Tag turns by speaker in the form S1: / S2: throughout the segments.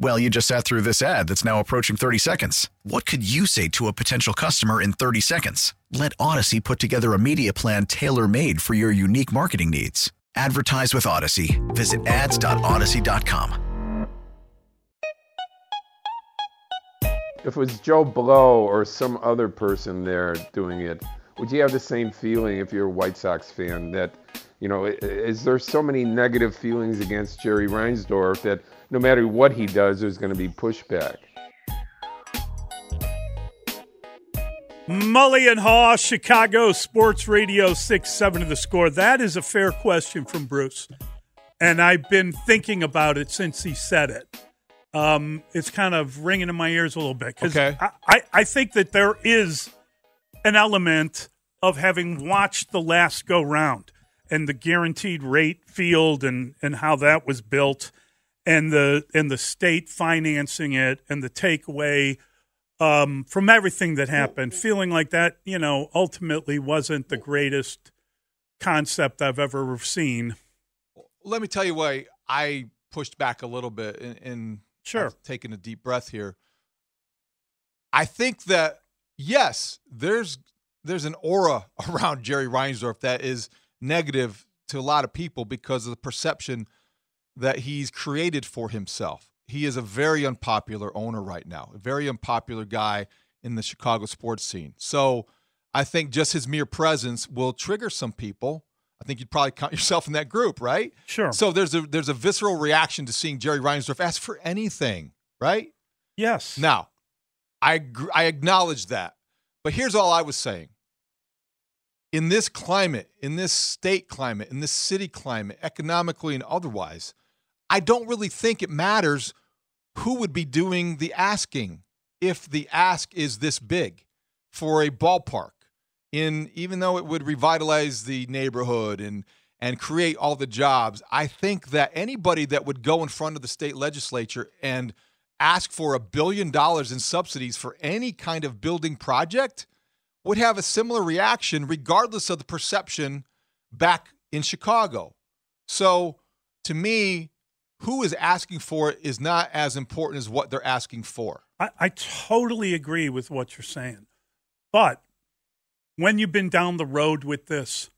S1: Well, you just sat through this ad that's now approaching 30 seconds. What could you say to a potential customer in 30 seconds? Let Audacy put together a media plan tailor made for your unique marketing needs. Advertise with Audacy. Visit ads.audacy.com.
S2: If it was Joe Blow or some other person there doing it, would you have the same feeling if you're a White Sox fan that, you know, is there so many negative feelings against Jerry Reinsdorf that no matter what he does, there's going to be pushback?
S3: Mully and Haugh, Chicago Sports Radio 6 7 of the score. That is a fair question from Bruce. And I've been thinking about it since he said it. Um, it's kind of ringing in my ears a little bit. Because
S4: Okay.
S3: I, I, I think that there is an element of having watched the last go round and the guaranteed rate field and, and how that was built and the and the state financing it and the takeaway um, from everything that happened, feeling like that, you know, ultimately wasn't the greatest concept I've ever seen.
S4: Let me tell you why I pushed back a little bit and, and
S3: Sure.
S4: Taken a deep breath here. I think that yes, there's there's an aura around Jerry Reinsdorf that is negative to a lot of people because of the perception that he's created for himself. He is a very unpopular owner right now, a very unpopular guy in the Chicago sports scene. So I think just his mere presence will trigger some people. I think you'd probably count yourself in that group, right?
S3: Sure.
S4: So there's a there's a visceral reaction to seeing Jerry Reinsdorf ask for anything, right?
S3: Yes.
S4: Now, I I acknowledge that, but here's all I was saying. In this climate, in this state climate, in this city climate, economically and otherwise, I don't really think it matters who would be doing the asking if the ask is this big for a ballpark. In even though it would revitalize the neighborhood and and create all the jobs, I think that anybody that would go in front of the state legislature and ask for a billion dollars in subsidies for any kind of building project would have a similar reaction regardless of the perception back in Chicago. So to me, who is asking for it is not as important as what they're asking for.
S3: I, I totally agree with what you're saying. But when you've been down the road with this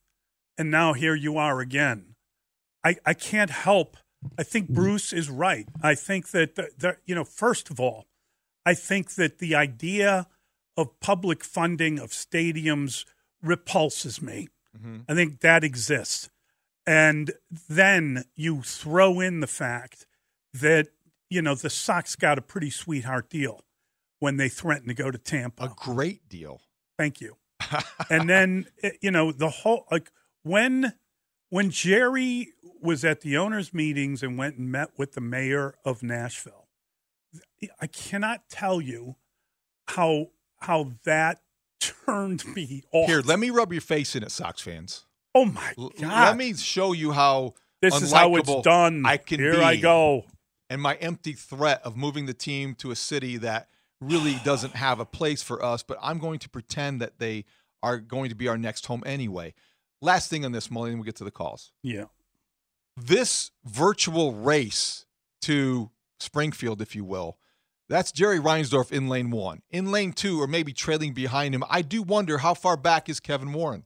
S3: and now here you are again, I, I can't help. I think Bruce is right. I think that, the, the, you know, first of all, I think that the idea of public funding of stadiums repulses me. Mm-hmm. I think that exists. And then you throw in the fact that, you know, the Sox got a pretty sweetheart deal when they threatened to go to Tampa.
S4: A great deal.
S3: Thank you. and then eh, you know the whole like when when Jerry was at the owners meetings and went and met with the mayor of Nashville. I cannot tell you how how that turned me off.
S4: Here, let me rub your face in it, Sox fans.
S3: Oh my god!
S4: Let me show you how
S3: This is how it's done.
S4: I can
S3: Here
S4: be.
S3: I go.
S4: And my empty threat of moving the team to a city that really doesn't have a place for us, but I'm going to pretend that they are going to be our next home anyway. Last thing on this, Mully, and we get to the calls.
S3: Yeah.
S4: This virtual race to Springfield, if you will, that's Jerry Reinsdorf in lane one. In lane two, or maybe trailing behind him, I do wonder how far back is Kevin Warren?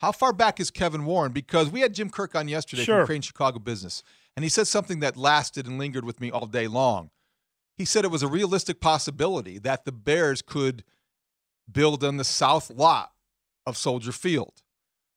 S4: How far back is Kevin Warren? Because we had Jim Kirk on yesterday
S3: Sure.
S4: from Crain Chicago Business, and he said something that lasted and lingered with me all day long. He said it was a realistic possibility that the Bears could build on the south lot of Soldier Field.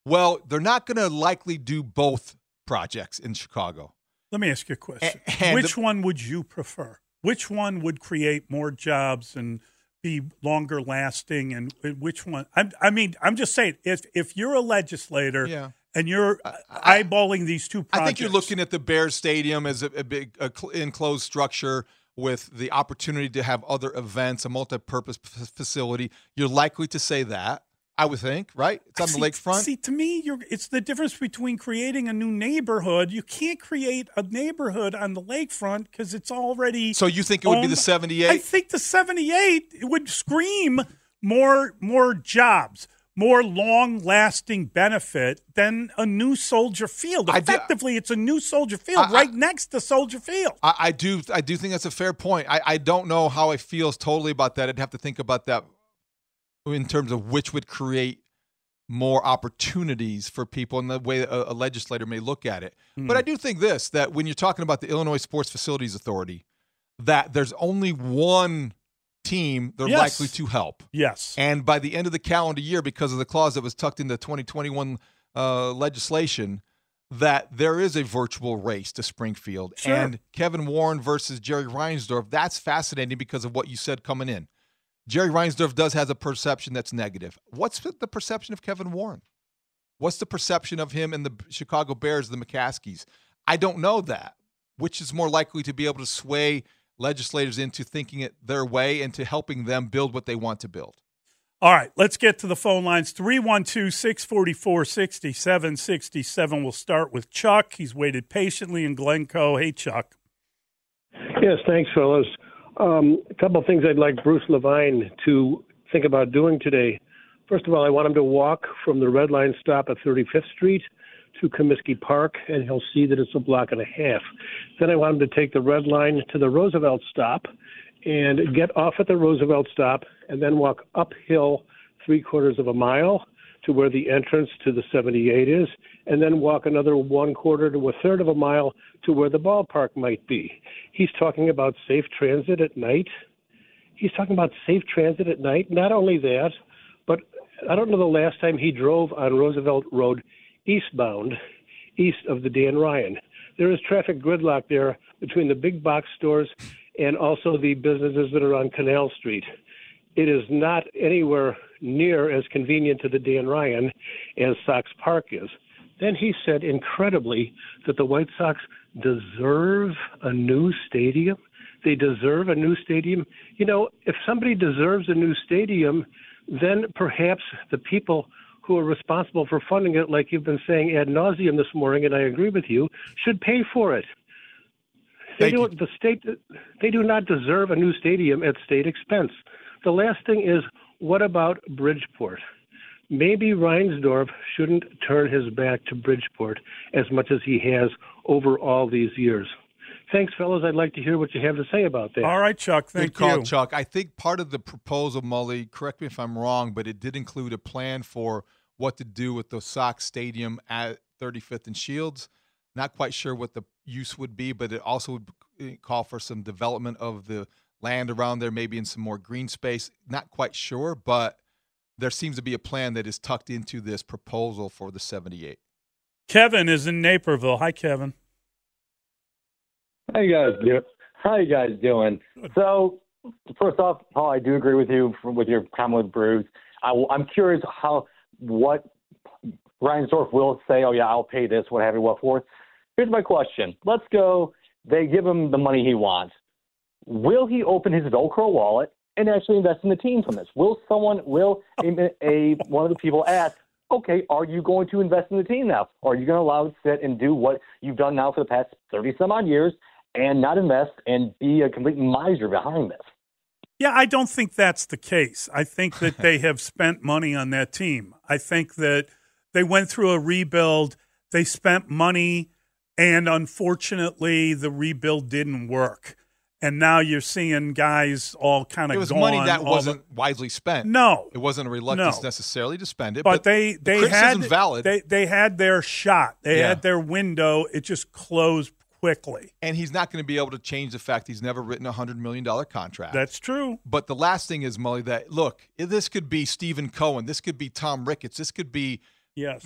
S4: Well, they're not going to likely do both projects in Chicago.
S3: Let me ask you a question.
S4: A-
S3: Which
S4: the-
S3: one would you prefer? Which one would create more jobs and be longer lasting? And which one? I'm, I mean, I'm just saying, if if you're a legislator
S4: Yeah.
S3: and you're eyeballing these two projects,
S4: I think you're looking at the Bears Stadium as a, a big a cl- enclosed structure with the opportunity to have other events, a multi-purpose facility. You're likely to say that. I would think, right? It's on the lakefront.
S3: See, to me, you're, it's the difference between creating a new neighborhood. You can't create a neighborhood on the lakefront because it's already.
S4: So you think it would be the 78?
S3: I think the 78 would scream more more jobs, more long lasting benefit than a new Soldier Field.
S4: I do-
S3: Effectively, it's a new Soldier Field
S4: I- I-
S3: right next to Soldier Field.
S4: I, I do. I do think that's a fair point. I, I don't know how I feel totally about that. I'd have to think about that in terms of which would create more opportunities for people and the way a, a legislator may look at it. But
S3: Hmm.
S4: I do think this that when you're talking about the Illinois Sports Facilities Authority, that there's only one team they're
S3: Yes.
S4: likely to help.
S3: Yes.
S4: And by the end of the calendar year, because of the clause that was tucked into 2021 uh, legislation, that there is a virtual race to Springfield.
S3: Sure.
S4: And Kevin Warren versus Jerry Reinsdorf, that's fascinating because of what you said coming in. Jerry Reinsdorf does has a perception that's negative. What's the perception of Kevin Warren? What's the perception of him and the Chicago Bears, the McCaskies? I don't know that. Which is more likely to be able to sway legislators into thinking it their way and to helping them build what they want to build?
S3: All right, let's get to the phone lines. 312 644 6767. We'll start with Chuck. He's waited patiently in Glencoe. Hey, Chuck.
S5: Yes, thanks, fellas. Um, a couple of things I'd like Bruce Levine to think about doing today. First of all, I want him to walk from the red line stop at 35th Street to Comiskey Park, and he'll see that it's a block and a half. Then I want him to take the red line to the Roosevelt stop and get off at the Roosevelt stop and then walk uphill three quarters of a mile to where the entrance to the 78 is, and then walk another one quarter to a third of a mile to where the ballpark might be. He's talking about safe transit at night. He's talking about safe transit at night. Not only that, but I don't know the last time he drove on Roosevelt Road eastbound, east of the Dan Ryan. There is traffic gridlock there between the big box stores and also the businesses that are on Canal Street. It is not anywhere near as convenient to the Dan Ryan as Sox Park is. Then he said incredibly that the White Sox deserve a new stadium. They deserve a new stadium. You know, if somebody deserves a new stadium, then perhaps the people who are responsible for funding it, like you've been saying ad nauseum this morning, and I agree with you, should pay for it. They do, the state they do not deserve a new stadium at state expense. The last thing is, what about Bridgeport? Maybe Reinsdorf shouldn't turn his back to Bridgeport as much as he has over all these years. Thanks, fellas. I'd like to hear what you have to say about that.
S3: All right, Chuck. Thank
S4: Good call,
S3: you.
S4: Chuck. I think part of the proposal, Mully, correct me if I'm wrong, but it did include a plan for what to do with the Sox Stadium at 35th and Shields. Not quite sure what the use would be, but it also would eh, call for some development of the land around there, maybe in some more green space. Not quite sure, but there seems to be a plan that is tucked into this proposal for the 78.
S3: Kevin is in Naperville. Hi, Kevin.
S6: How you guys do? How you guys doing? So, first off, Paul, I do agree with you from, with your comment with Bruce. I, am curious how what Reinsdorf will say. Oh yeah, I'll pay this, what have you, what for? Here's my question. Let's go. They give him the money he wants. Will he open his Velcro wallet and actually invest in the team from this? Will someone, will a, a one of the people ask, okay, are you going to invest in the team now? Are you going to allow it to sit and do what you've done now for the past 30 some odd years and not invest and be a complete miser behind this?
S3: Yeah, I don't think that's the case. I think that they have spent money on that team. I think that they went through a rebuild, they spent money, and unfortunately, the rebuild didn't work. And now you're seeing guys all kind of
S4: It was
S3: gone,
S4: money that wasn't wisely spent.
S3: No.
S4: It wasn't a reluctance
S3: No.
S4: necessarily to spend it.
S3: but,
S4: But,
S3: they
S4: the
S3: they had
S4: valid.
S3: They they had their shot. They
S4: Yeah.
S3: had their window. It just closed quickly.
S4: and he's not going to be able to change the fact he's never written a hundred million dollar contract.
S3: That's true.
S4: But the last thing is, Mully, that look, this could be Steven Cohen, this could be Tom Ricketts, this could be
S3: Yes.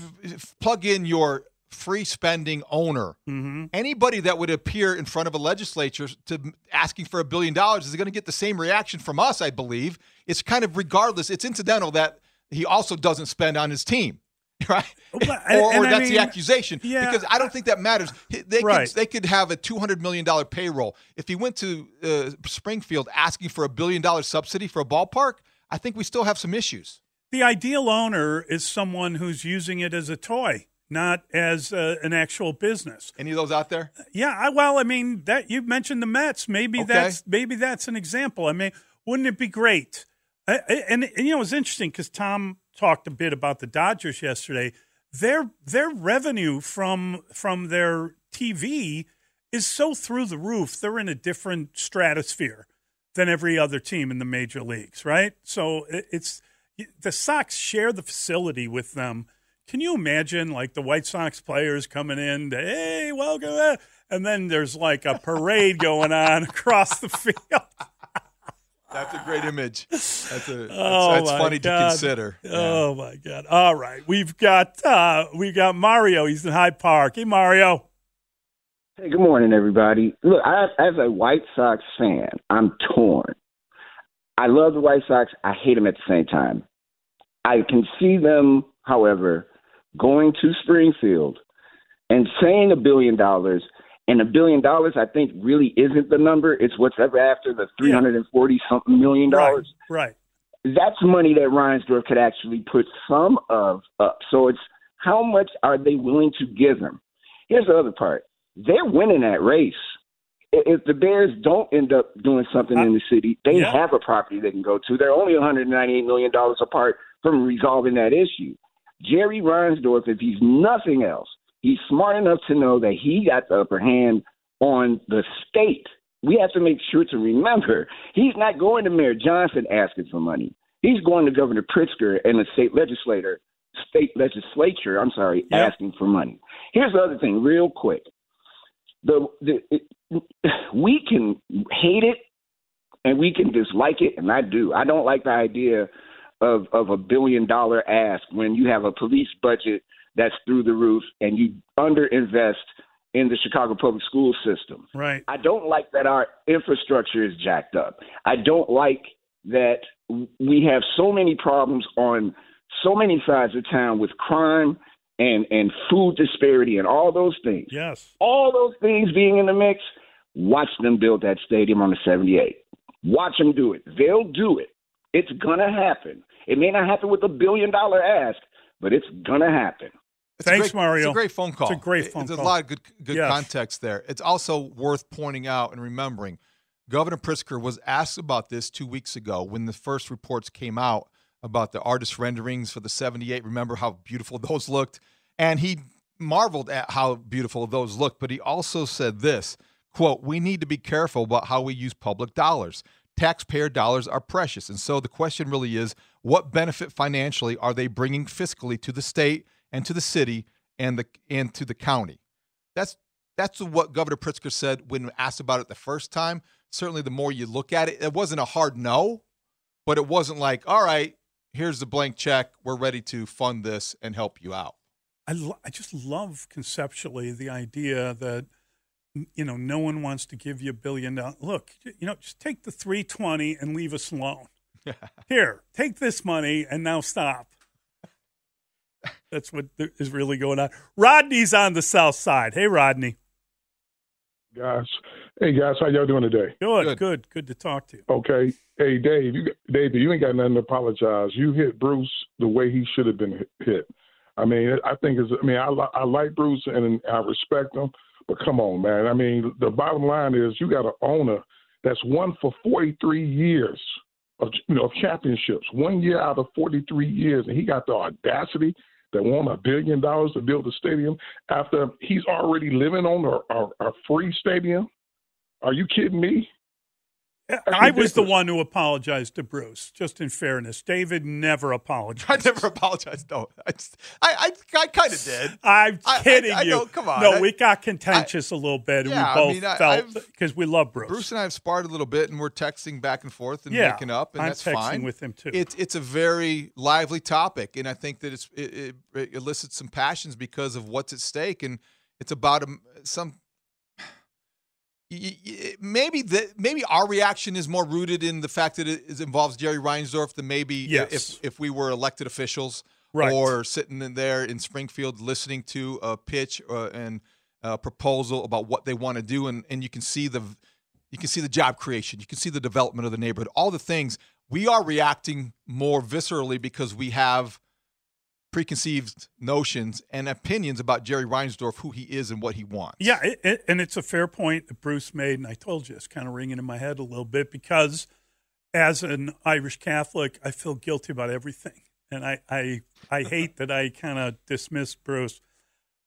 S4: plug in your free spending owner.
S3: Mm-hmm.
S4: Anybody that would appear in front of a legislature to asking for a billion dollars is going to get the same reaction from us, I believe. It's kind of regardless. It's incidental that he also doesn't spend on his team. Right, or,
S3: and-
S4: or
S3: and I
S4: that's the accusation.
S3: yeah,
S4: because I don't think that matters. They
S3: Right.
S4: could they could have a two hundred million dollar payroll. If he went to uh, Springfield asking for a billion dollar subsidy for a ballpark, I think we still have some issues.
S3: The ideal owner is someone who's using it as a toy, not as uh, an actual business.
S4: Any of those out there?
S3: Yeah, I, well, I mean that you mentioned the Mets. Maybe
S4: Okay.
S3: that's maybe that's an example. I mean, wouldn't it be great? I, I- and, and you know, it's interesting because Tom talked a bit about the Dodgers yesterday. Their their revenue from from their TV is so through the roof. They're in a different stratosphere than every other team in the major leagues, right? So it, it's the Sox share the facility with them. Can you imagine like the White Sox players coming in, to, hey, welcome, uh," and then there's like a parade going on across the field.
S4: That's a great image. That's a that's,
S3: Oh,
S4: that's
S3: my
S4: funny
S3: God.
S4: to consider. Yeah.
S3: Oh my God! All right, we've got uh, we got Mario. He's in Hyde Park. Hey, Mario.
S7: Hey, good morning, everybody. Look, I, as a White Sox fan, I'm torn. I love the White Sox. I hate them at the same time. I can see them, however, going to Springfield and saying a billion dollars. And a billion dollars, I think, really isn't the number. It's whatever after the three hundred and forty something million dollars.
S3: Right.
S7: That's money that Reinsdorf could actually put some of up. So it's how much are they willing to give him? Here's the other part. They're winning that race. If the Bears don't end up doing something in uh, the city, they
S3: yeah.
S7: have a property they can go to. They're only $198 million apart from resolving that issue. Jerry Reinsdorf, if he's nothing else, he's smart enough to know that he got the upper hand on the state. We have to make sure to remember he's not going to Mayor Johnson asking for money. He's going to Governor Pritzker and the state legislator, state legislature. I'm sorry,
S3: Yeah.
S7: asking for money. Here's the other thing, real quick. The, the it, we can hate it and we can dislike it, and I do. I don't like the idea of of a billion dollar ask when you have a police budget that's through the roof and you underinvest in the Chicago public school system.
S3: Right.
S7: I don't like that our infrastructure is jacked up. I don't like that we have so many problems on so many sides of town with crime and and food disparity and all those things.
S3: Yes.
S7: All those things being in the mix, watch them build that stadium on the 78. Watch them do it. They'll do it. It's gonna happen. It may not happen with a billion dollar ask, but it's gonna happen.
S4: It's a
S3: Thanks,
S4: great-
S3: Mario.
S4: It's a great phone call.
S3: It's a great phone
S4: There's
S3: call.
S4: There's a lot of good good
S3: Yes.
S4: context there. It's also worth pointing out and remembering. Governor Pritzker was asked about this two weeks ago when the first reports came out about the artist renderings for the 78. Remember how beautiful those looked? And he marveled at how beautiful those looked, but he also said this quote, we need to be careful about how we use public dollars. Taxpayer dollars are precious. And so the question really is what benefit financially are they bringing fiscally to the state and to the city and the and to the county? That's that's what Governor Pritzker said when asked about it the first time. Certainly, the more you look at it, it wasn't a hard no, but it wasn't like, all right, here's the blank check. We're ready to fund this and help you out.
S3: I, lo- I just love conceptually the idea that you know no one wants to give you a billion dollars. Look, you know, just take the three twenty and leave us alone. Here, take this money and now stop. That's what is really going on. Rodney's on the south side. Hey, Rodney.
S8: guys. Hey guys, how y'all doing today?
S3: Good, good, good, to talk to you.
S8: Okay. Hey Dave, you Dave, you ain't got nothing to apologize. You hit Bruce the way he should have been hit. I mean, I think is. I mean, I li- I like Bruce and I respect him, but come on, man. I mean, the bottom line is you got an owner that's won for 43 years of you know of championships, one year out of 43 years, and he got the audacity that want a billion dollars to build a stadium after he's already living on a, a, a free stadium. Are you kidding me?
S3: I was the one who apologized to Bruce. Just in fairness, David never apologized.
S4: I never apologized. No, I, just, I, I, I kind of did.
S3: I'm kidding
S4: I- I
S3: you.
S4: know, come on.
S3: No, we got contentious a little bit, and
S4: Yeah,
S3: we both
S4: mean,
S3: felt because we love Bruce.
S4: Bruce and I have sparred a little bit, and we're texting back and forth and
S3: Yeah,
S4: making up, and
S3: I'm
S4: that's fine.
S3: with him, too.
S4: It's it's a very lively topic, and I think that it's it, it, it elicits some passions because of what's at stake, and it's about um, some. Maybe the maybe our reaction is more rooted in the fact that it involves Jerry Reinsdorf than maybe
S3: Yes.
S4: if if we were elected officials
S3: Right.
S4: or sitting in there in Springfield listening to a pitch uh, and a proposal about what they want to do, and and you can see the you can see the job creation, you can see the development of the neighborhood, all the things. We are reacting more viscerally because we have preconceived notions and opinions about Jerry Reinsdorf, who he is and what he wants.
S3: Yeah, it, it, and it's a fair point that Bruce made, and I told you it's kind of ringing in my head a little bit because as an Irish Catholic, I feel guilty about everything, and I I, I hate that I kind of dismiss Bruce.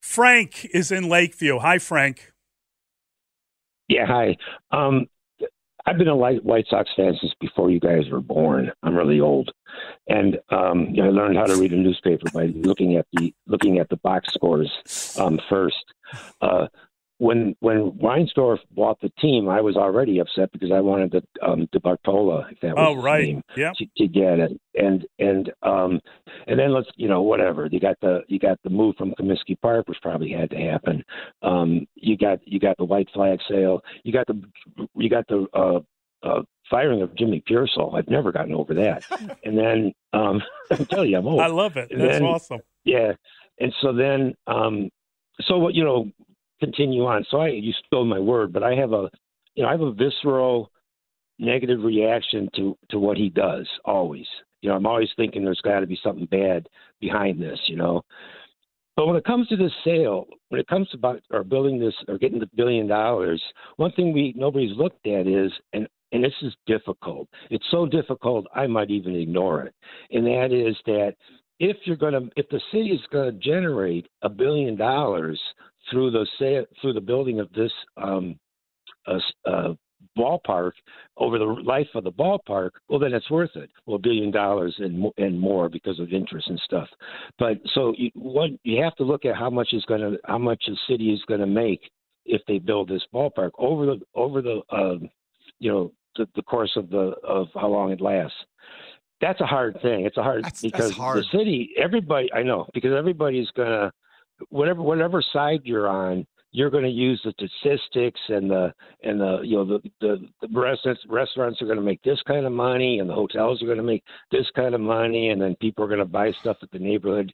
S3: Frank is in Lakeview. Hi, Frank.
S9: Yeah, hi. Um, I've been a White Sox fan since before you guys were born. I'm really old, and um, I learned how to read a newspaper by looking at the looking at the box scores um, first. Uh, when when Reinsdorf bought the team, I was already upset because I wanted the um, DeBartolo, if that was
S3: Oh, right.
S9: name,
S3: Yep.
S9: to, to get it. And and um, and then let's you know whatever you got the you got the move from Comiskey Park, which probably had to happen. Um, you got you got the white flag sale. You got the you got the uh, uh, firing of Jimmy Piersall. I've never gotten over that. and then um, I tell you, I'm old.
S3: I love it.
S9: And
S3: That's
S9: then-
S3: awesome.
S9: Yeah, and so then, um, so what you know, continue on. So I, you stole my word, but I have a, you know, I have a visceral negative reaction to to what he does. Always, you know, I'm always thinking there's got to be something bad behind this, you know. But when it comes to this sale, when it comes about or building this or getting the billion dollars, one thing we nobody's looked at is and and this is difficult. It's so difficult I might even ignore it. And that is that if you're going to if the city is going to generate a billion dollars through the through the building of this um, uh, uh, ballpark over the life of the ballpark, well, then it's worth it. Well, a billion dollars and and more because of interest and stuff. But so you, what you have to look at how much is going to how much the city is going to make if they build this ballpark over the over the um, you know the, the course of the of how long it lasts. That's a hard thing. It's a hard because
S4: hard.
S9: the city, everybody, I know because everybody's gonna whatever whatever side you're on, you're going to use the statistics and the and the you know the the, the restaurants restaurants are going to make this kind of money and the hotels are going to make this kind of money and then people are going to buy stuff at the neighborhood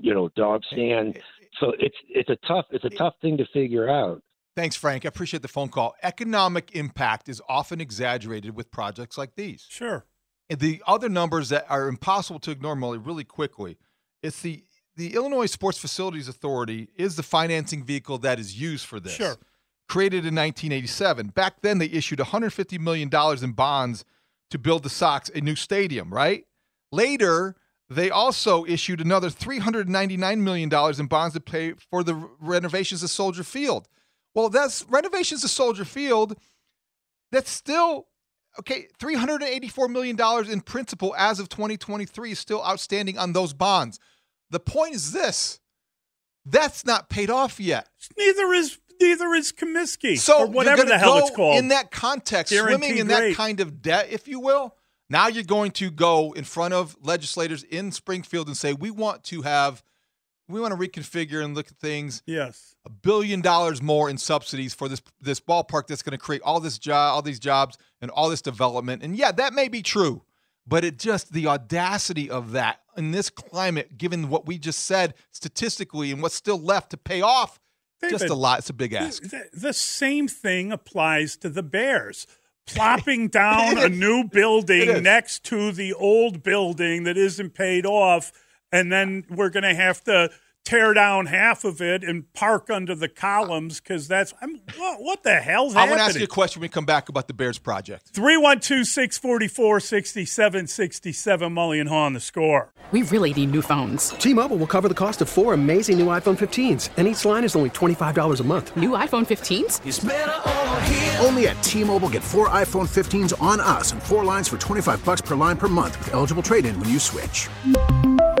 S9: you know dog stand. So it's it's a tough it's a tough thing to figure out.
S4: Thanks, Frank. I appreciate the phone call. Economic impact is often exaggerated with projects like these.
S3: Sure.
S4: And the other numbers that are impossible to ignore, Mully, really quickly, it's the the Illinois Sports Facilities Authority is the financing vehicle that is used for this.
S3: Sure.
S4: Created in 1987. Back then, they issued 150 million dollars in bonds to build the Sox a new stadium. Right. Later, they also issued another 399 million dollars in bonds to pay for the renovations of Soldier Field. Well, that's renovations of Soldier Field. That's still okay. Three hundred and eighty-four million dollars in principal as of 2023 is still outstanding on those bonds. The point is this: that's not paid off yet.
S3: Neither is neither is Comiskey
S4: So
S3: or whatever the hell it's called.
S4: In that context,
S3: Guaranteed
S4: swimming in that kind of debt, if you will, now you're going to go in front of legislators in Springfield and say, we want to have, we want to reconfigure and look at things.
S3: Yes.
S4: A billion dollars more in subsidies for this this ballpark that's going to create all this job, all these jobs, and all this development. And yeah, that may be true, but it just the audacity of that in this climate, given what we just said statistically and what's still left to pay off, just a lot. It's a big ask.
S3: The, the same thing applies to the Bears. Plopping down a new building next to the old building that isn't paid off, and then we're going to have to tear down half of it and park under the columns because that's I'm, what, what the hell's
S4: I
S3: happening?
S4: I want to ask you a question when we come back about the Bears project.
S3: 312 644 6767 Mully Haugh on the score.
S10: We really need new phones.
S11: T-Mobile will cover the cost of four amazing new iPhone 15s, and each line is only $25 a month.
S10: New iPhone 15s?
S12: Only at T-Mobile get four iPhone 15s on us and four lines for 25 bucks per line per month with eligible trade-in when you switch.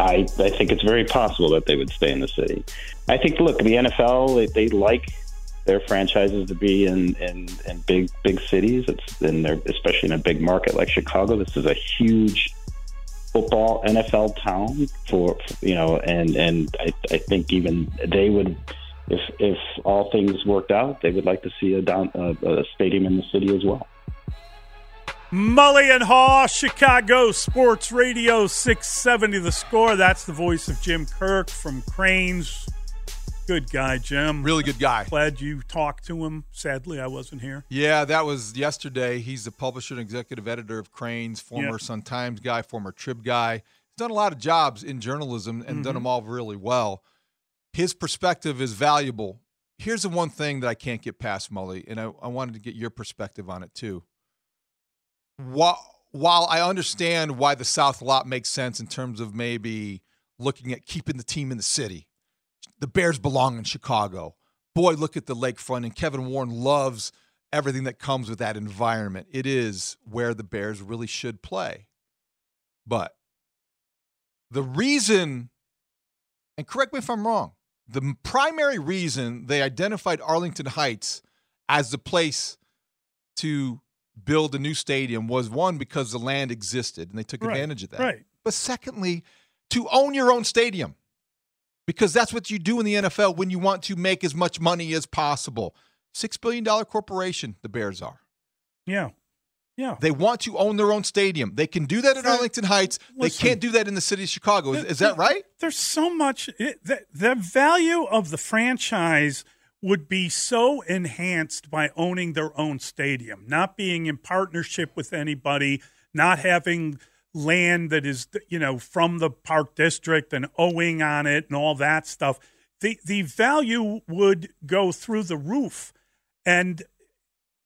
S13: I, I think it's very possible that they would stay in the city. I think, look, the NFL, they, they like their franchises to be in, in, in big big cities. It's in their, especially in a big market like Chicago. This is a huge football NFL town for you know, and and I, I think even they would, if if all things worked out, they would like to see a down a, a stadium in the city as well.
S3: Mully and Haugh, Chicago Sports Radio 670 the score. That's the voice of Jim Kirk from Crain's. Good guy, Jim.
S4: Really good guy.
S3: Glad you talked to him. Sadly, I wasn't here.
S4: Yeah, that was yesterday. He's the publisher and executive editor of Crain's, former
S3: Yep.
S4: Sun Times guy, former Trib guy. He's done a lot of jobs in journalism and done
S3: Mhm.
S4: them all really well. His perspective is valuable. Here's the one thing that I can't get past, Mully, and I, I wanted to get your perspective on it too. While, while I understand why the South lot makes sense in terms of maybe looking at keeping the team in the city, the Bears belong in Chicago. Boy, look at the lakefront, and Kevin Warren loves everything that comes with that environment. It is where the Bears really should play. But the reason, and correct me if I'm wrong, the primary reason they identified Arlington Heights as the place to build a new stadium was one, because the land existed and they took
S3: Right,
S4: advantage of that.
S3: right.
S4: But secondly, to own your own stadium because that's what you do in the NFL when you want to make as much money as possible. Six billion dollar corporation, the Bears are.
S3: Yeah. Yeah.
S4: They want to own their own stadium. They can do that in Arlington Heights.
S3: listen.
S4: they can't do that in the city of Chicago. Is, is that right?
S3: There's so much. It, the, the value of the franchise would be so enhanced by owning their own stadium, not being in partnership with anybody, not having land that is you know from the park district and owing on it and all that stuff. The the value would go through the roof, and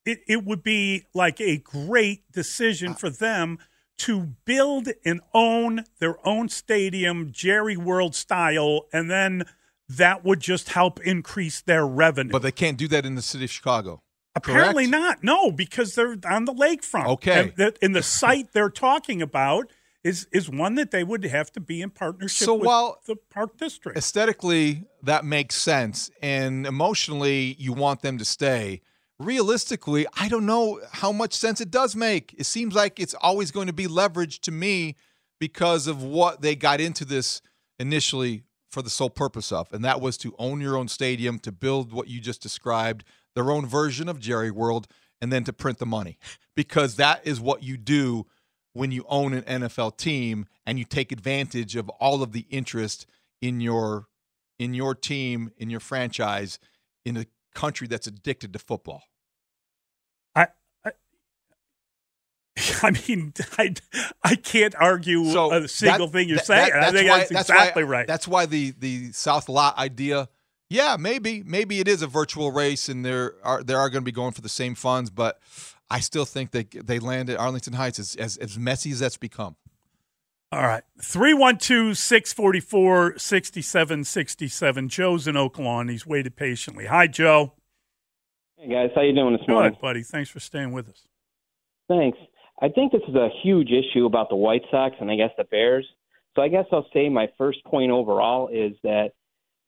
S3: it, it would be like a great decision uh. for them to build and own their own stadium, Jerry World style, and then that would just help increase their revenue.
S4: But they can't do that in the city of Chicago.
S3: Apparently
S4: correct?
S3: not. No, because they're on the lakefront.
S4: Okay.
S3: And the, and the site they're talking about is is one that they would have to be in partnership
S4: So
S3: with
S4: while
S3: the park district.
S4: aesthetically that makes sense and emotionally you want them to stay realistically i don't know how much sense it does make it seems like it's always going to be leveraged to me because of what they got into this initially for the sole purpose of and that was to own your own stadium to build what you just described their own version of jerry world and then to print the money because that is what you do when you own an NFL team and you take advantage of all of the interest in your in your team, in your franchise, in a country that's addicted to football.
S3: I, I I mean, I, I can't argue
S4: So
S3: a single
S4: that-
S3: thing you're
S4: that-
S3: saying.
S4: that-
S3: I think
S4: why-
S3: that's,
S4: why-
S3: exactly right.
S4: That's why the the South Lot idea. Yeah, maybe maybe it is a virtual race, and there are they are going to be going for the same funds, but I still think they they land at Arlington Heights as as, as messy as that's become.
S3: All right. 312 644 6767. Joe's in Oaklawn. He's waited patiently. Hi, Joe.
S14: Hey guys, how you doing this morning?
S3: Good, buddy. Thanks for staying with us.
S14: Thanks. I think this is a huge issue about the White Sox and I guess the Bears. So I guess I'll say my first point overall is that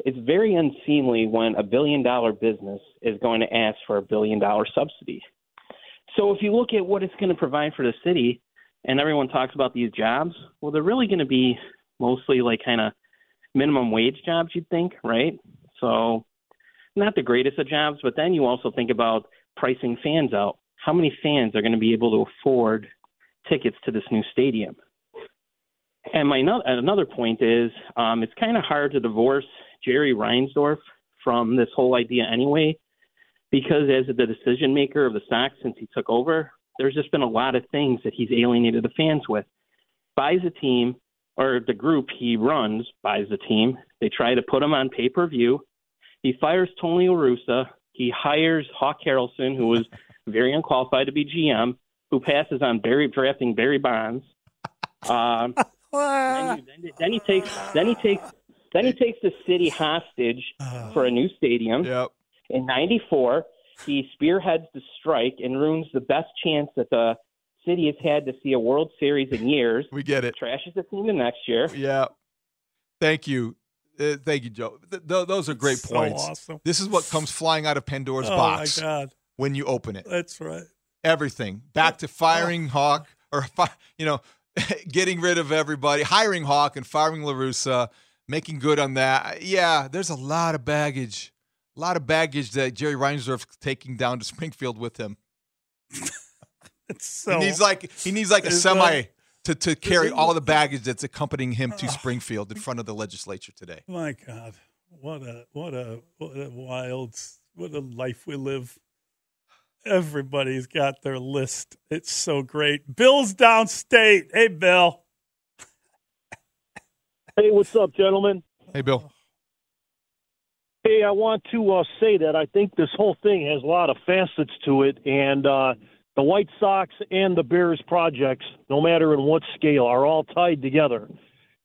S14: it's very unseemly when a billion dollar business is going to ask for a billion dollar subsidy. So if you look at what it's going to provide for the city, and everyone talks about these jobs, well, they're really going to be mostly like kind of minimum wage jobs, you'd think, right? So not the greatest of jobs, but then you also think about pricing fans out. How many fans are going to be able to afford tickets to this new stadium? And my no- another point is, um, it's kind of hard to divorce Jerry Reinsdorf from this whole idea anyway, because as the decision maker of the Sox since he took over, there's just been a lot of things that he's alienated the fans with. Buys a team, or the group he runs buys the team. They try to put him on pay per view. He fires Tony La Russa. He hires Hawk Harrelson, who was very unqualified to be GM, who passes on Barry drafting Barry Bonds. Um, then, you- then, then he takes then he takes then he takes the city hostage for a new stadium.
S4: Yep.
S14: In '94, he spearheads the strike and ruins the best chance that the city has had to see a World Series in years.
S4: We get it.
S14: Trashes the team the next year.
S4: Yeah. Thank you. Uh, thank you, Joe. Th- th- those are great
S3: So
S4: points.
S3: awesome.
S4: This is what comes flying out of Pandora's
S3: Oh,
S4: box
S3: my God.
S4: When you open it.
S3: That's right.
S4: Everything back to firing oh. Hawk or fi- you know getting rid of everybody, hiring Hawk and firing La Russa, making good on that. Yeah, there's a lot of baggage, a lot of baggage that Jerry Reinsdorf's taking down to Springfield with him.
S3: It's so.
S4: he needs like he needs like a semi
S3: that-
S4: to to carry all the baggage that's accompanying him to oh. Springfield in front of the legislature today.
S3: My God, what a what a what a wild what a life we live. Everybody's got their list. It's so great. Bill's downstate. Hey, Bill.
S15: Hey, what's up, gentlemen?
S4: Hey, Bill.
S15: Hey, I want to uh, say that I think this whole thing has a lot of facets to it, and uh, the White Sox and the Bears projects, no matter in what scale, are all tied together.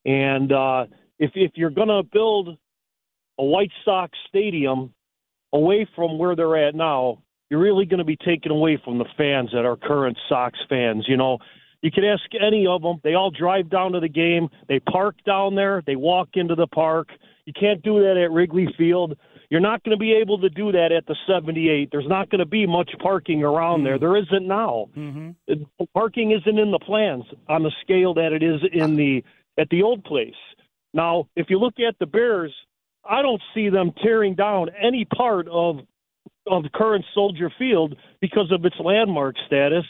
S15: And uh, if if you're going to build a White Sox stadium away from where they're at now, you're really going to be taken away from the fans that are current Sox fans. You know, you could ask any of them. They all drive down to the game. They park down there. They walk into the park. You can't do that at Wrigley Field. You're not going to be able to do that at the 78. There's not going to be much parking around there. There isn't now.
S3: Mm-hmm.
S15: Parking isn't in the plans on the scale that it is in the at the old place. Now, if you look at the Bears, I don't see them tearing down any part of of the current Soldier Field because of its landmark status.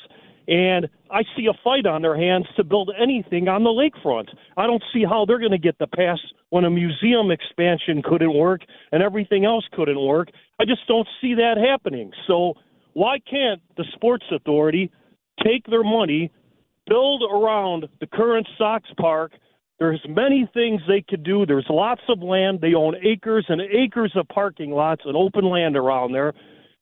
S15: And I see a fight on their hands to build anything on the lakefront. I don't see how they're going to get the pass when a museum expansion couldn't work and everything else couldn't work. I just don't see that happening. So why can't the Sports Authority take their money, build around the current Sox Park? There's many things they could do. There's lots of land. They own acres and acres of parking lots and open land around there.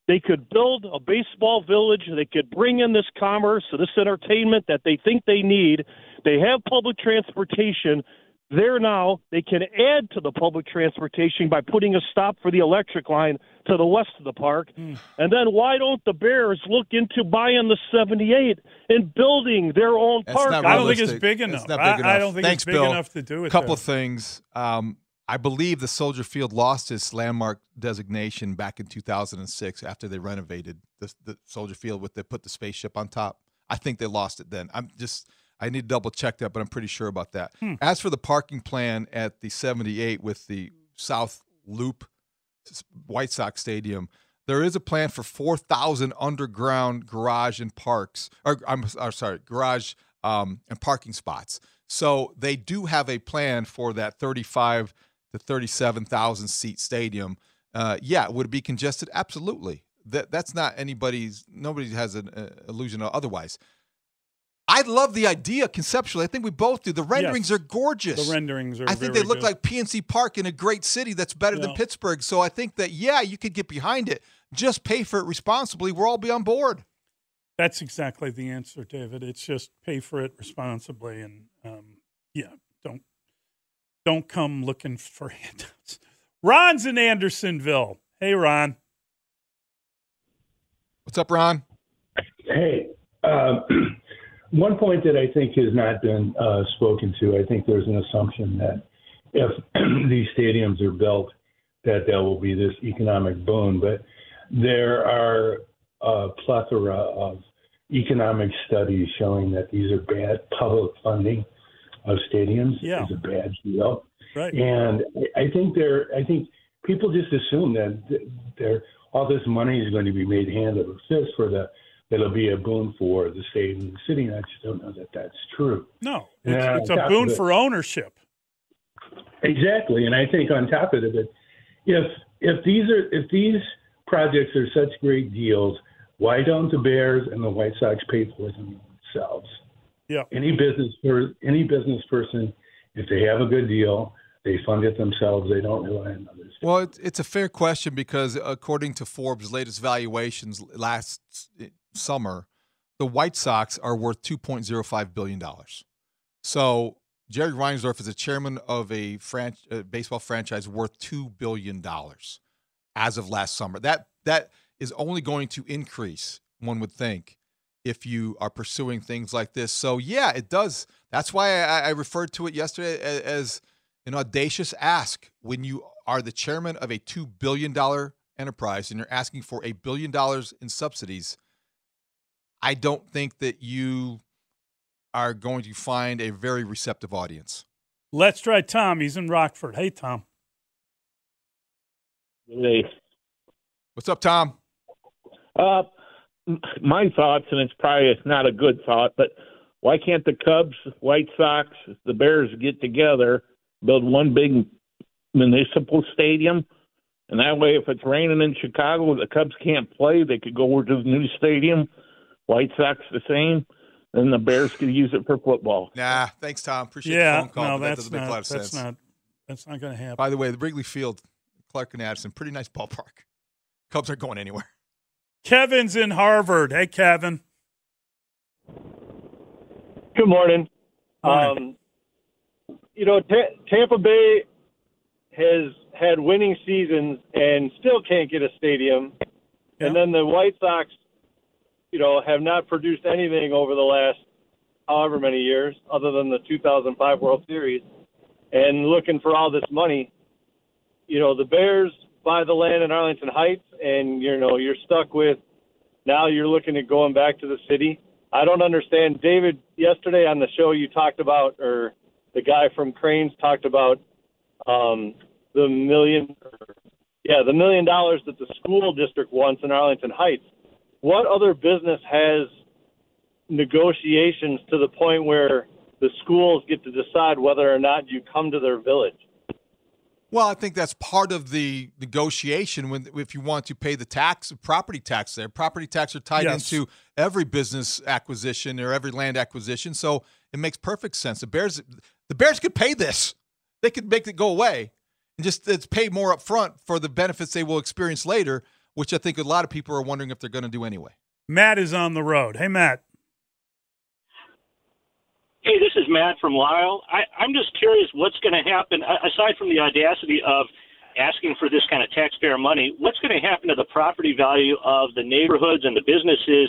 S15: They could build a baseball village. They could bring in this commerce, this entertainment that they think they need. They have public transportation. There now, they can add to the public transportation by putting a stop for the electric line to the west of the park. And then why don't the Bears look into buying the 78 and building their own
S4: That's
S15: park?
S3: I don't think it's
S4: realistic.
S3: big
S4: That's
S3: enough.
S4: not
S3: I-
S4: big
S3: I
S4: enough.
S3: don't think
S4: Thanks,
S3: it's big
S4: Bill.
S3: enough to do it A
S4: couple
S3: there.
S4: of things. Um, I believe the Soldier Field lost its landmark designation back in 2006 after they renovated the, the Soldier Field with they put the spaceship on top. I think they lost it then. I'm just I need to double check that, but I'm pretty sure about that.
S3: Hmm.
S4: As for the parking plan at the 78 with the South Loop White Sox Stadium, there is a plan for 4,000 underground garage and parks, or I'm, I'm sorry, garage um, and parking spots. So they do have a plan for that 35 to 37,000 seat stadium. Uh, yeah, would it be congested? Absolutely. That that's not anybody's. Nobody has an uh, illusion otherwise. I love the idea conceptually. I think we both do. The renderings
S3: Yes.
S4: are gorgeous.
S3: The renderings are.
S4: I think
S3: very
S4: they look
S3: good.
S4: like PNC Park in a great city that's better than Pittsburgh. So I think that yeah, you could get behind it. Just pay for it responsibly. We'll all be on board.
S3: That's exactly the answer, David. It's just pay for it responsibly, and um, yeah, don't don't come looking for handouts. Ron's in Andersonville. Hey, Ron.
S4: What's up, Ron?
S16: Hey, um, one point that I think has not been uh, spoken to, I think there's an assumption that if these stadiums are built, that there will be this economic boom. But there are a plethora of economic studies showing that these are bad public funding of stadiums
S3: Yeah.
S16: is a bad deal.
S3: Right.
S16: And I think there, I think people just assume that th- there all this money is going to be made hand over fist for the that'll be a boon for the state and the city. And I just don't know that that's true.
S3: No, it's,
S16: on
S3: it's a boon
S16: it-
S3: for ownership.
S16: Exactly, and I think on top of it, if if these are if these projects are such great deals, why don't the Bears and the White Sox pay for them themselves?
S3: Yeah.
S16: Any business per any business person, if they have a good deal, they fund it themselves. They don't rely on others.
S4: Well, it's, it's a fair question because according to Forbes' latest valuations last s- summer, the White Sox are worth $2.05 billion. So Jerry Reinsdorf is a chairman of a fran- uh, baseball franchise worth $2 billion as of last summer. That That is only going to increase, one would think, if you are pursuing things like this. So, yeah, it does. That's why I, I referred to it yesterday a- as an audacious ask when you are the chairman of a $2 billion enterprise and you're asking for a billion dollars in subsidies. I don't think that you are going to find a very receptive audience.
S3: Let's try Tom. He's in Rockford. Hey, Tom.
S17: Hey.
S4: What's up, Tom?
S17: Uh, my thoughts, and it's probably it's not a good thought, but why can't the Cubs, White Sox, the Bears get together, build one big municipal stadium, and that way, if it's raining in Chicago, the Cubs can't play. They could go over to the new stadium. White Sox the same, and the Bears could use it for football.
S4: Nah, thanks, Tom. Appreciate
S3: yeah,
S4: the phone call.
S3: no,
S4: but that
S3: that's
S4: doesn't make a lot of
S3: that's
S4: sense.
S3: not. That's not going to happen.
S4: By the way, the Wrigley Field, Clark and Addison, pretty nice ballpark. Cubs aren't going anywhere.
S3: Kevin's in Harvard. Hey, Kevin.
S15: Good morning. Um, you know, Ta- Tampa Bay has had winning seasons and still can't get a stadium. And then the White Sox, you know, have not produced anything over the last however many years other than the 2005 World Series. And looking for all this money, you know, the Bears buy the land in Arlington Heights and, you know, you're stuck with now you're looking at going back to the city. I don't understand. David, yesterday on the show, you talked about, or the guy from Crain's talked about um, the million, yeah, the million dollars that the school district wants in Arlington Heights. What other business has negotiations to the point where the schools get to decide whether or not you come to their village?
S4: Well, I think that's part of the negotiation when if you want to pay the tax, property tax there. Property tax are tied
S3: Yes.
S4: into every business acquisition or every land acquisition, so it makes perfect sense. The Bears the Bears could pay this. They could make it go away and just it's pay more up front for the benefits they will experience later, which I think a lot of people are wondering if they're going to do anyway.
S3: Matt is on the road. Hey, Matt.
S18: Hey, this is Matt from Lisle. I, I'm just curious what's going to happen, aside from the audacity of asking for this kind of taxpayer money, what's going to happen to the property value of the neighborhoods and the businesses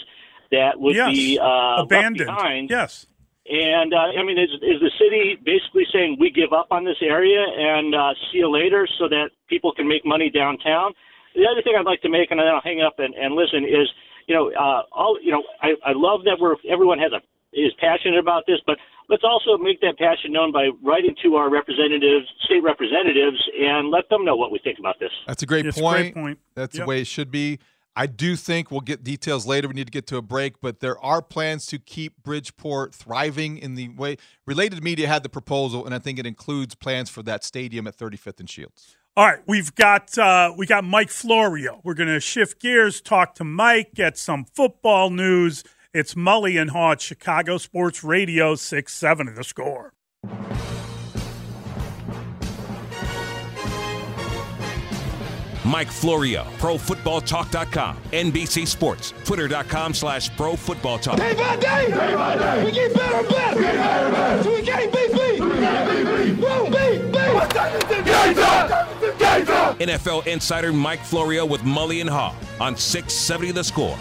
S18: that would
S3: Yes.
S18: be uh,
S3: Abandoned.
S18: left behind?
S3: Yes.
S18: And, uh, I mean, is, is the city basically saying we give up on this area and uh, see you later so that people can make money downtown? The other thing I'd like to make, and then I'll hang up and, and listen, is you know, uh, all you know, I, I love that we're everyone has a is passionate about this, but let's also make that passion known by writing to our representatives, state representatives, and let them know what we think about this.
S4: That's a great
S3: It's a
S4: point.
S3: great point.
S4: That's
S3: Yep.
S4: the way it should be. I do think we'll get details later. We need to get to a break, but there are plans to keep Bridgeport thriving in the way related media had the proposal, and I think it includes plans for that stadium at 35th and Shields.
S3: All right, we've got uh, we got Mike Florio. We're going to shift gears, talk to Mike, get some football news, It's Mully and Haugh, Chicago Sports Radio 670 the score.
S19: Mike Florio, ProFootballTalk.com, NBC Sports, Twitter.com slash Pro Football Talk.
S20: Day by day, day by day, we get better and better. We get better and better. So we can't beat beat. We can't beat beat. Woo, beat, beat.
S19: Games up! NFL insider Mike Florio with Mully and Haugh on 670 The Score.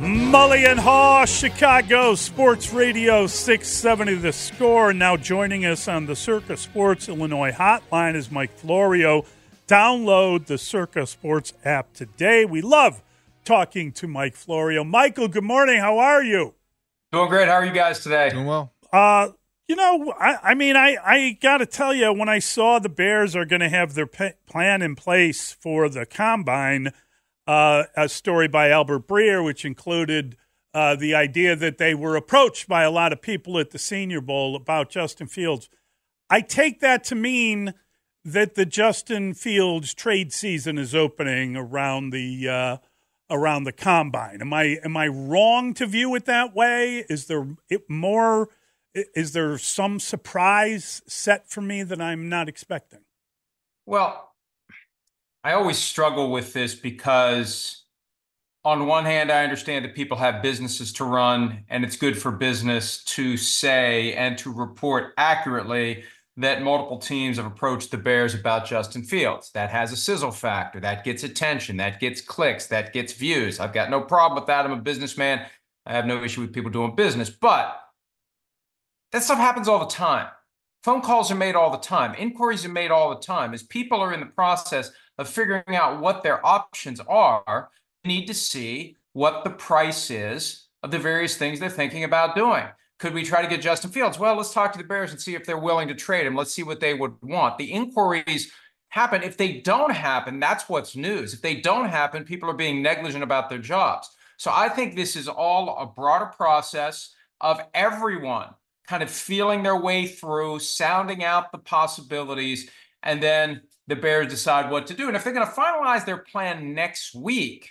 S3: Mully and Haugh, Chicago Sports Radio 670 The Score. Now joining us on the Circa Sports Illinois hotline is Mike Florio. Download the Circa Sports app today. We love talking to Mike Florio. Michael, good morning. How are you?
S21: Doing great. How are you guys today?
S4: Doing well.
S3: Uh, you know, I, I mean, I, I got to tell you, when I saw the Bears are going to have their pe- plan in place for the combine, uh, a story by Albert Breer, which included uh, the idea that they were approached by a lot of people at the Senior Bowl about Justin Fields. I take that to mean that the Justin Fields trade season is opening around the uh, around the combine. Am I am I wrong to view it that way? Is there more? Is there some surprise set for me that I'm not expecting?
S21: Well, I always struggle with this because, on one hand, I understand that people have businesses to run and it's good for business to say and to report accurately that multiple teams have approached the Bears about Justin Fields. That has a sizzle factor. That gets attention. That gets clicks. That gets views. I've got no problem with that. I'm a businessman. I have no issue with people doing business. But that stuff happens all the time. Phone calls are made all the time. Inquiries are made all the time. As people are in the process of figuring out what their options are, need to see what the price is of the various things they're thinking about doing. Could we try to get Justin Fields? Well, let's talk to the Bears and see if they're willing to trade him. Let's see what they would want. The inquiries happen. If they don't happen, that's what's news. If they don't happen, people are being negligent about their jobs. So I think this is all a broader process of everyone kind of feeling their way through, sounding out the possibilities, and then the Bears decide what to do. And if they're going to finalize their plan next week,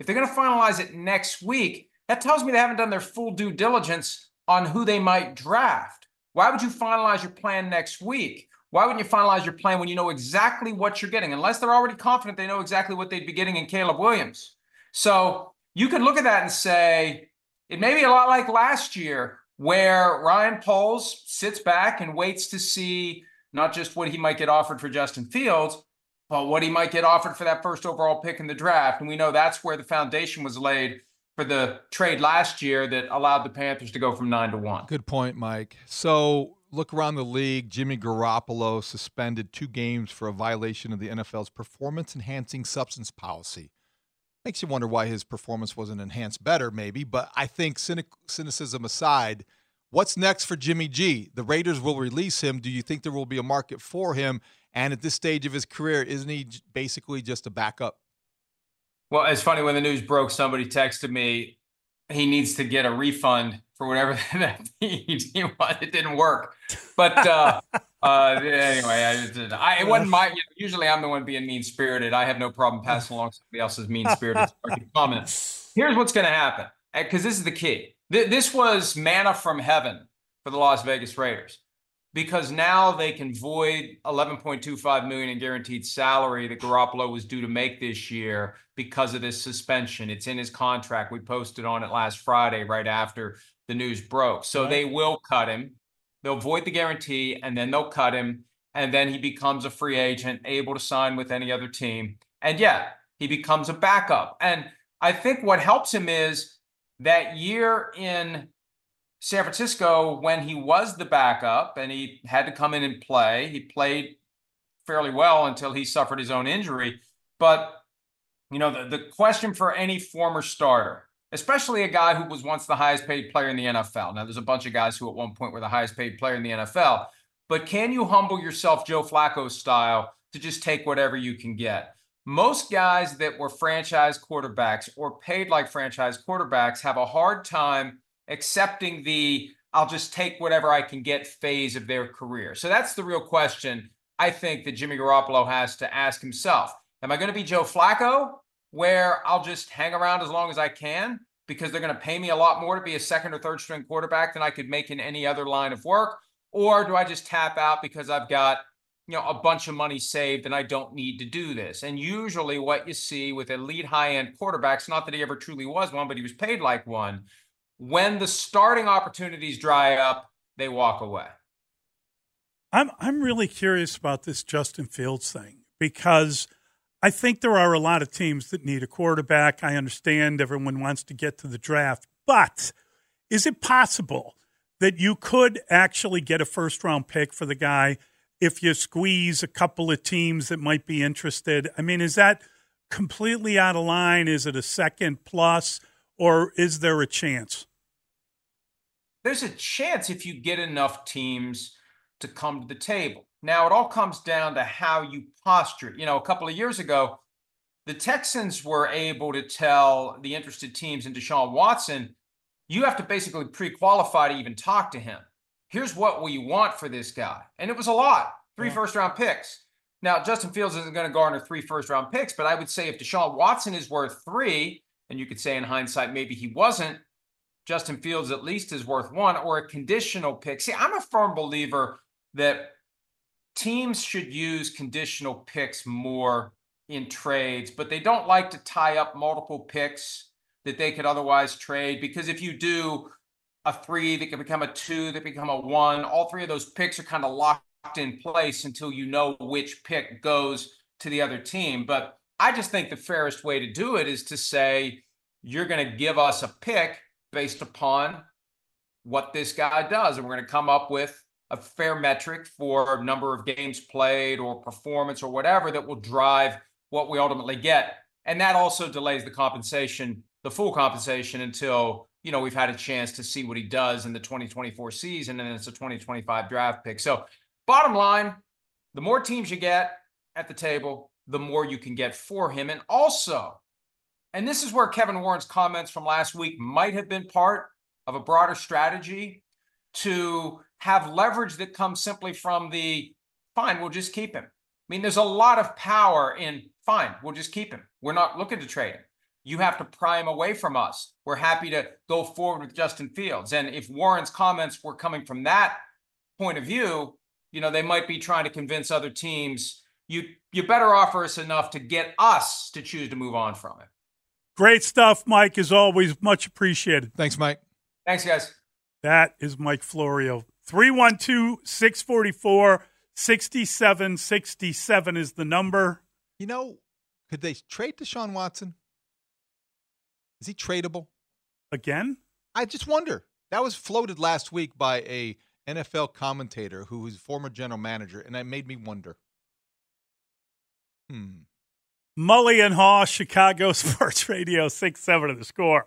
S21: if they're going to finalize it next week, that tells me they haven't done their full due diligence on who they might draft. Why would you finalize your plan next week? Why wouldn't you finalize your plan when you know exactly what you're getting? Unless they're already confident they know exactly what they'd be getting in Caleb Williams. So you could look at that and say, it may be a lot like last year where Ryan Poles sits back and waits to see not just what he might get offered for Justin Fields, but what he might get offered for that first overall pick in the draft. And we know that's where the foundation was laid for the trade last year that allowed the Panthers to go from nine to one.
S4: Good point, Mike. So look around the league. Jimmy Garoppolo suspended two games for a violation of the NFL's performance enhancing substance policy. Makes you wonder why his performance wasn't enhanced better, maybe. But I think cynic, cynicism aside, what's next for Jimmy G? The Raiders will release him. Do you think there will be a market for him? And at this stage of his career, isn't he basically just a backup?
S21: Well, it's funny when the news broke, somebody texted me he needs to get a refund for whatever that means. it didn't work. But uh, uh, anyway, I, I, it wasn't my. Usually, I'm the one being mean spirited. I have no problem passing along somebody else's mean spirited comment. Here's what's going to happen, because this is the key. This was manna from heaven for the Las Vegas Raiders because now they can void 11.25 million in guaranteed salary that Garoppolo was due to make this year because of this suspension. It's in his contract. We posted on it last Friday right after the news broke. So right. they will cut him. They'll void the guarantee and then they'll cut him and then he becomes a free agent able to sign with any other team. And yeah, he becomes a backup. And I think what helps him is that year in San Francisco, when he was the backup and he had to come in and play, he played fairly well until he suffered his own injury. But, you know, the, the question for any former starter, especially a guy who was once the highest paid player in the NFL. Now, there's a bunch of guys who at one point were the highest paid player in the NFL. But can you humble yourself, Joe Flacco style, to just take whatever you can get? Most guys that were franchise quarterbacks or paid like franchise quarterbacks have a hard time accepting the I'll just take whatever I can get phase of their career. So that's the real question I think that Jimmy Garoppolo has to ask himself. Am I going to be Joe Flacco, where I'll just hang around as long as I can? because they're going to pay me a lot more to be a second or third string quarterback than I could make in any other line of work? Or do I just tap out because I've got, you know, a bunch of money saved and I don't need to do this? And usually what you see with elite high-end quarterbacks, not that he ever truly was one, but he was paid like one, when the starting opportunities dry up, they walk away.
S3: I'm I'm really curious about this Justin Fields thing because I think there are a lot of teams that need a quarterback. I understand everyone wants to get to the draft, but is it possible that you could actually get a first round pick for the guy if you squeeze a couple of teams that might be interested? I mean, is that completely out of line? Is it a second plus, or is there a chance?
S21: There's a chance if you get enough teams to come to the table. Now, it all comes down to how you posture. You know, a couple of years ago, the Texans were able to tell the interested teams in Deshaun Watson, you have to basically pre qualify to even talk to him. Here's what we want for this guy. And it was a lot three yeah. first round picks. Now, Justin Fields isn't going to garner three first round picks, but I would say if Deshaun Watson is worth three, and you could say in hindsight, maybe he wasn't, Justin Fields at least is worth one or a conditional pick. See, I'm a firm believer that teams should use conditional picks more in trades, but they don't like to tie up multiple picks that they could otherwise trade because if you do a three that can become a two that become a one, all three of those picks are kind of locked in place until you know which pick goes to the other team. But I just think the fairest way to do it is to say you're going to give us a pick based upon what this guy does, and we're going to come up with a fair metric for number of games played or performance or whatever that will drive what we ultimately get. And that also delays the compensation, the full compensation until, you know, we've had a chance to see what he does in the 2024 season and it's a 2025 draft pick. So, bottom line, the more teams you get at the table, the more you can get for him. And also, and this is where Kevin Warren's comments from last week might have been part of a broader strategy to have leverage that comes simply from the fine, we'll just keep him. I mean, there's a lot of power in fine, we'll just keep him. We're not looking to trade him. You have to pry him away from us. We're happy to go forward with Justin Fields. And if Warren's comments were coming from that point of view, you know, they might be trying to convince other teams you you better offer us enough to get us to choose to move on from it.
S3: Great stuff, Mike, as always. Much appreciated.
S4: Thanks, Mike.
S21: Thanks, guys.
S3: That is Mike Florio. 312 644 6767 is the number.
S4: You know, could they trade Deshaun Watson? Is he tradable?
S3: Again?
S4: I just wonder. That was floated last week by a NFL commentator who was former general manager, and that made me wonder. Hmm.
S3: Mully and Haugh, Chicago Sports Radio, 6 7 of the score.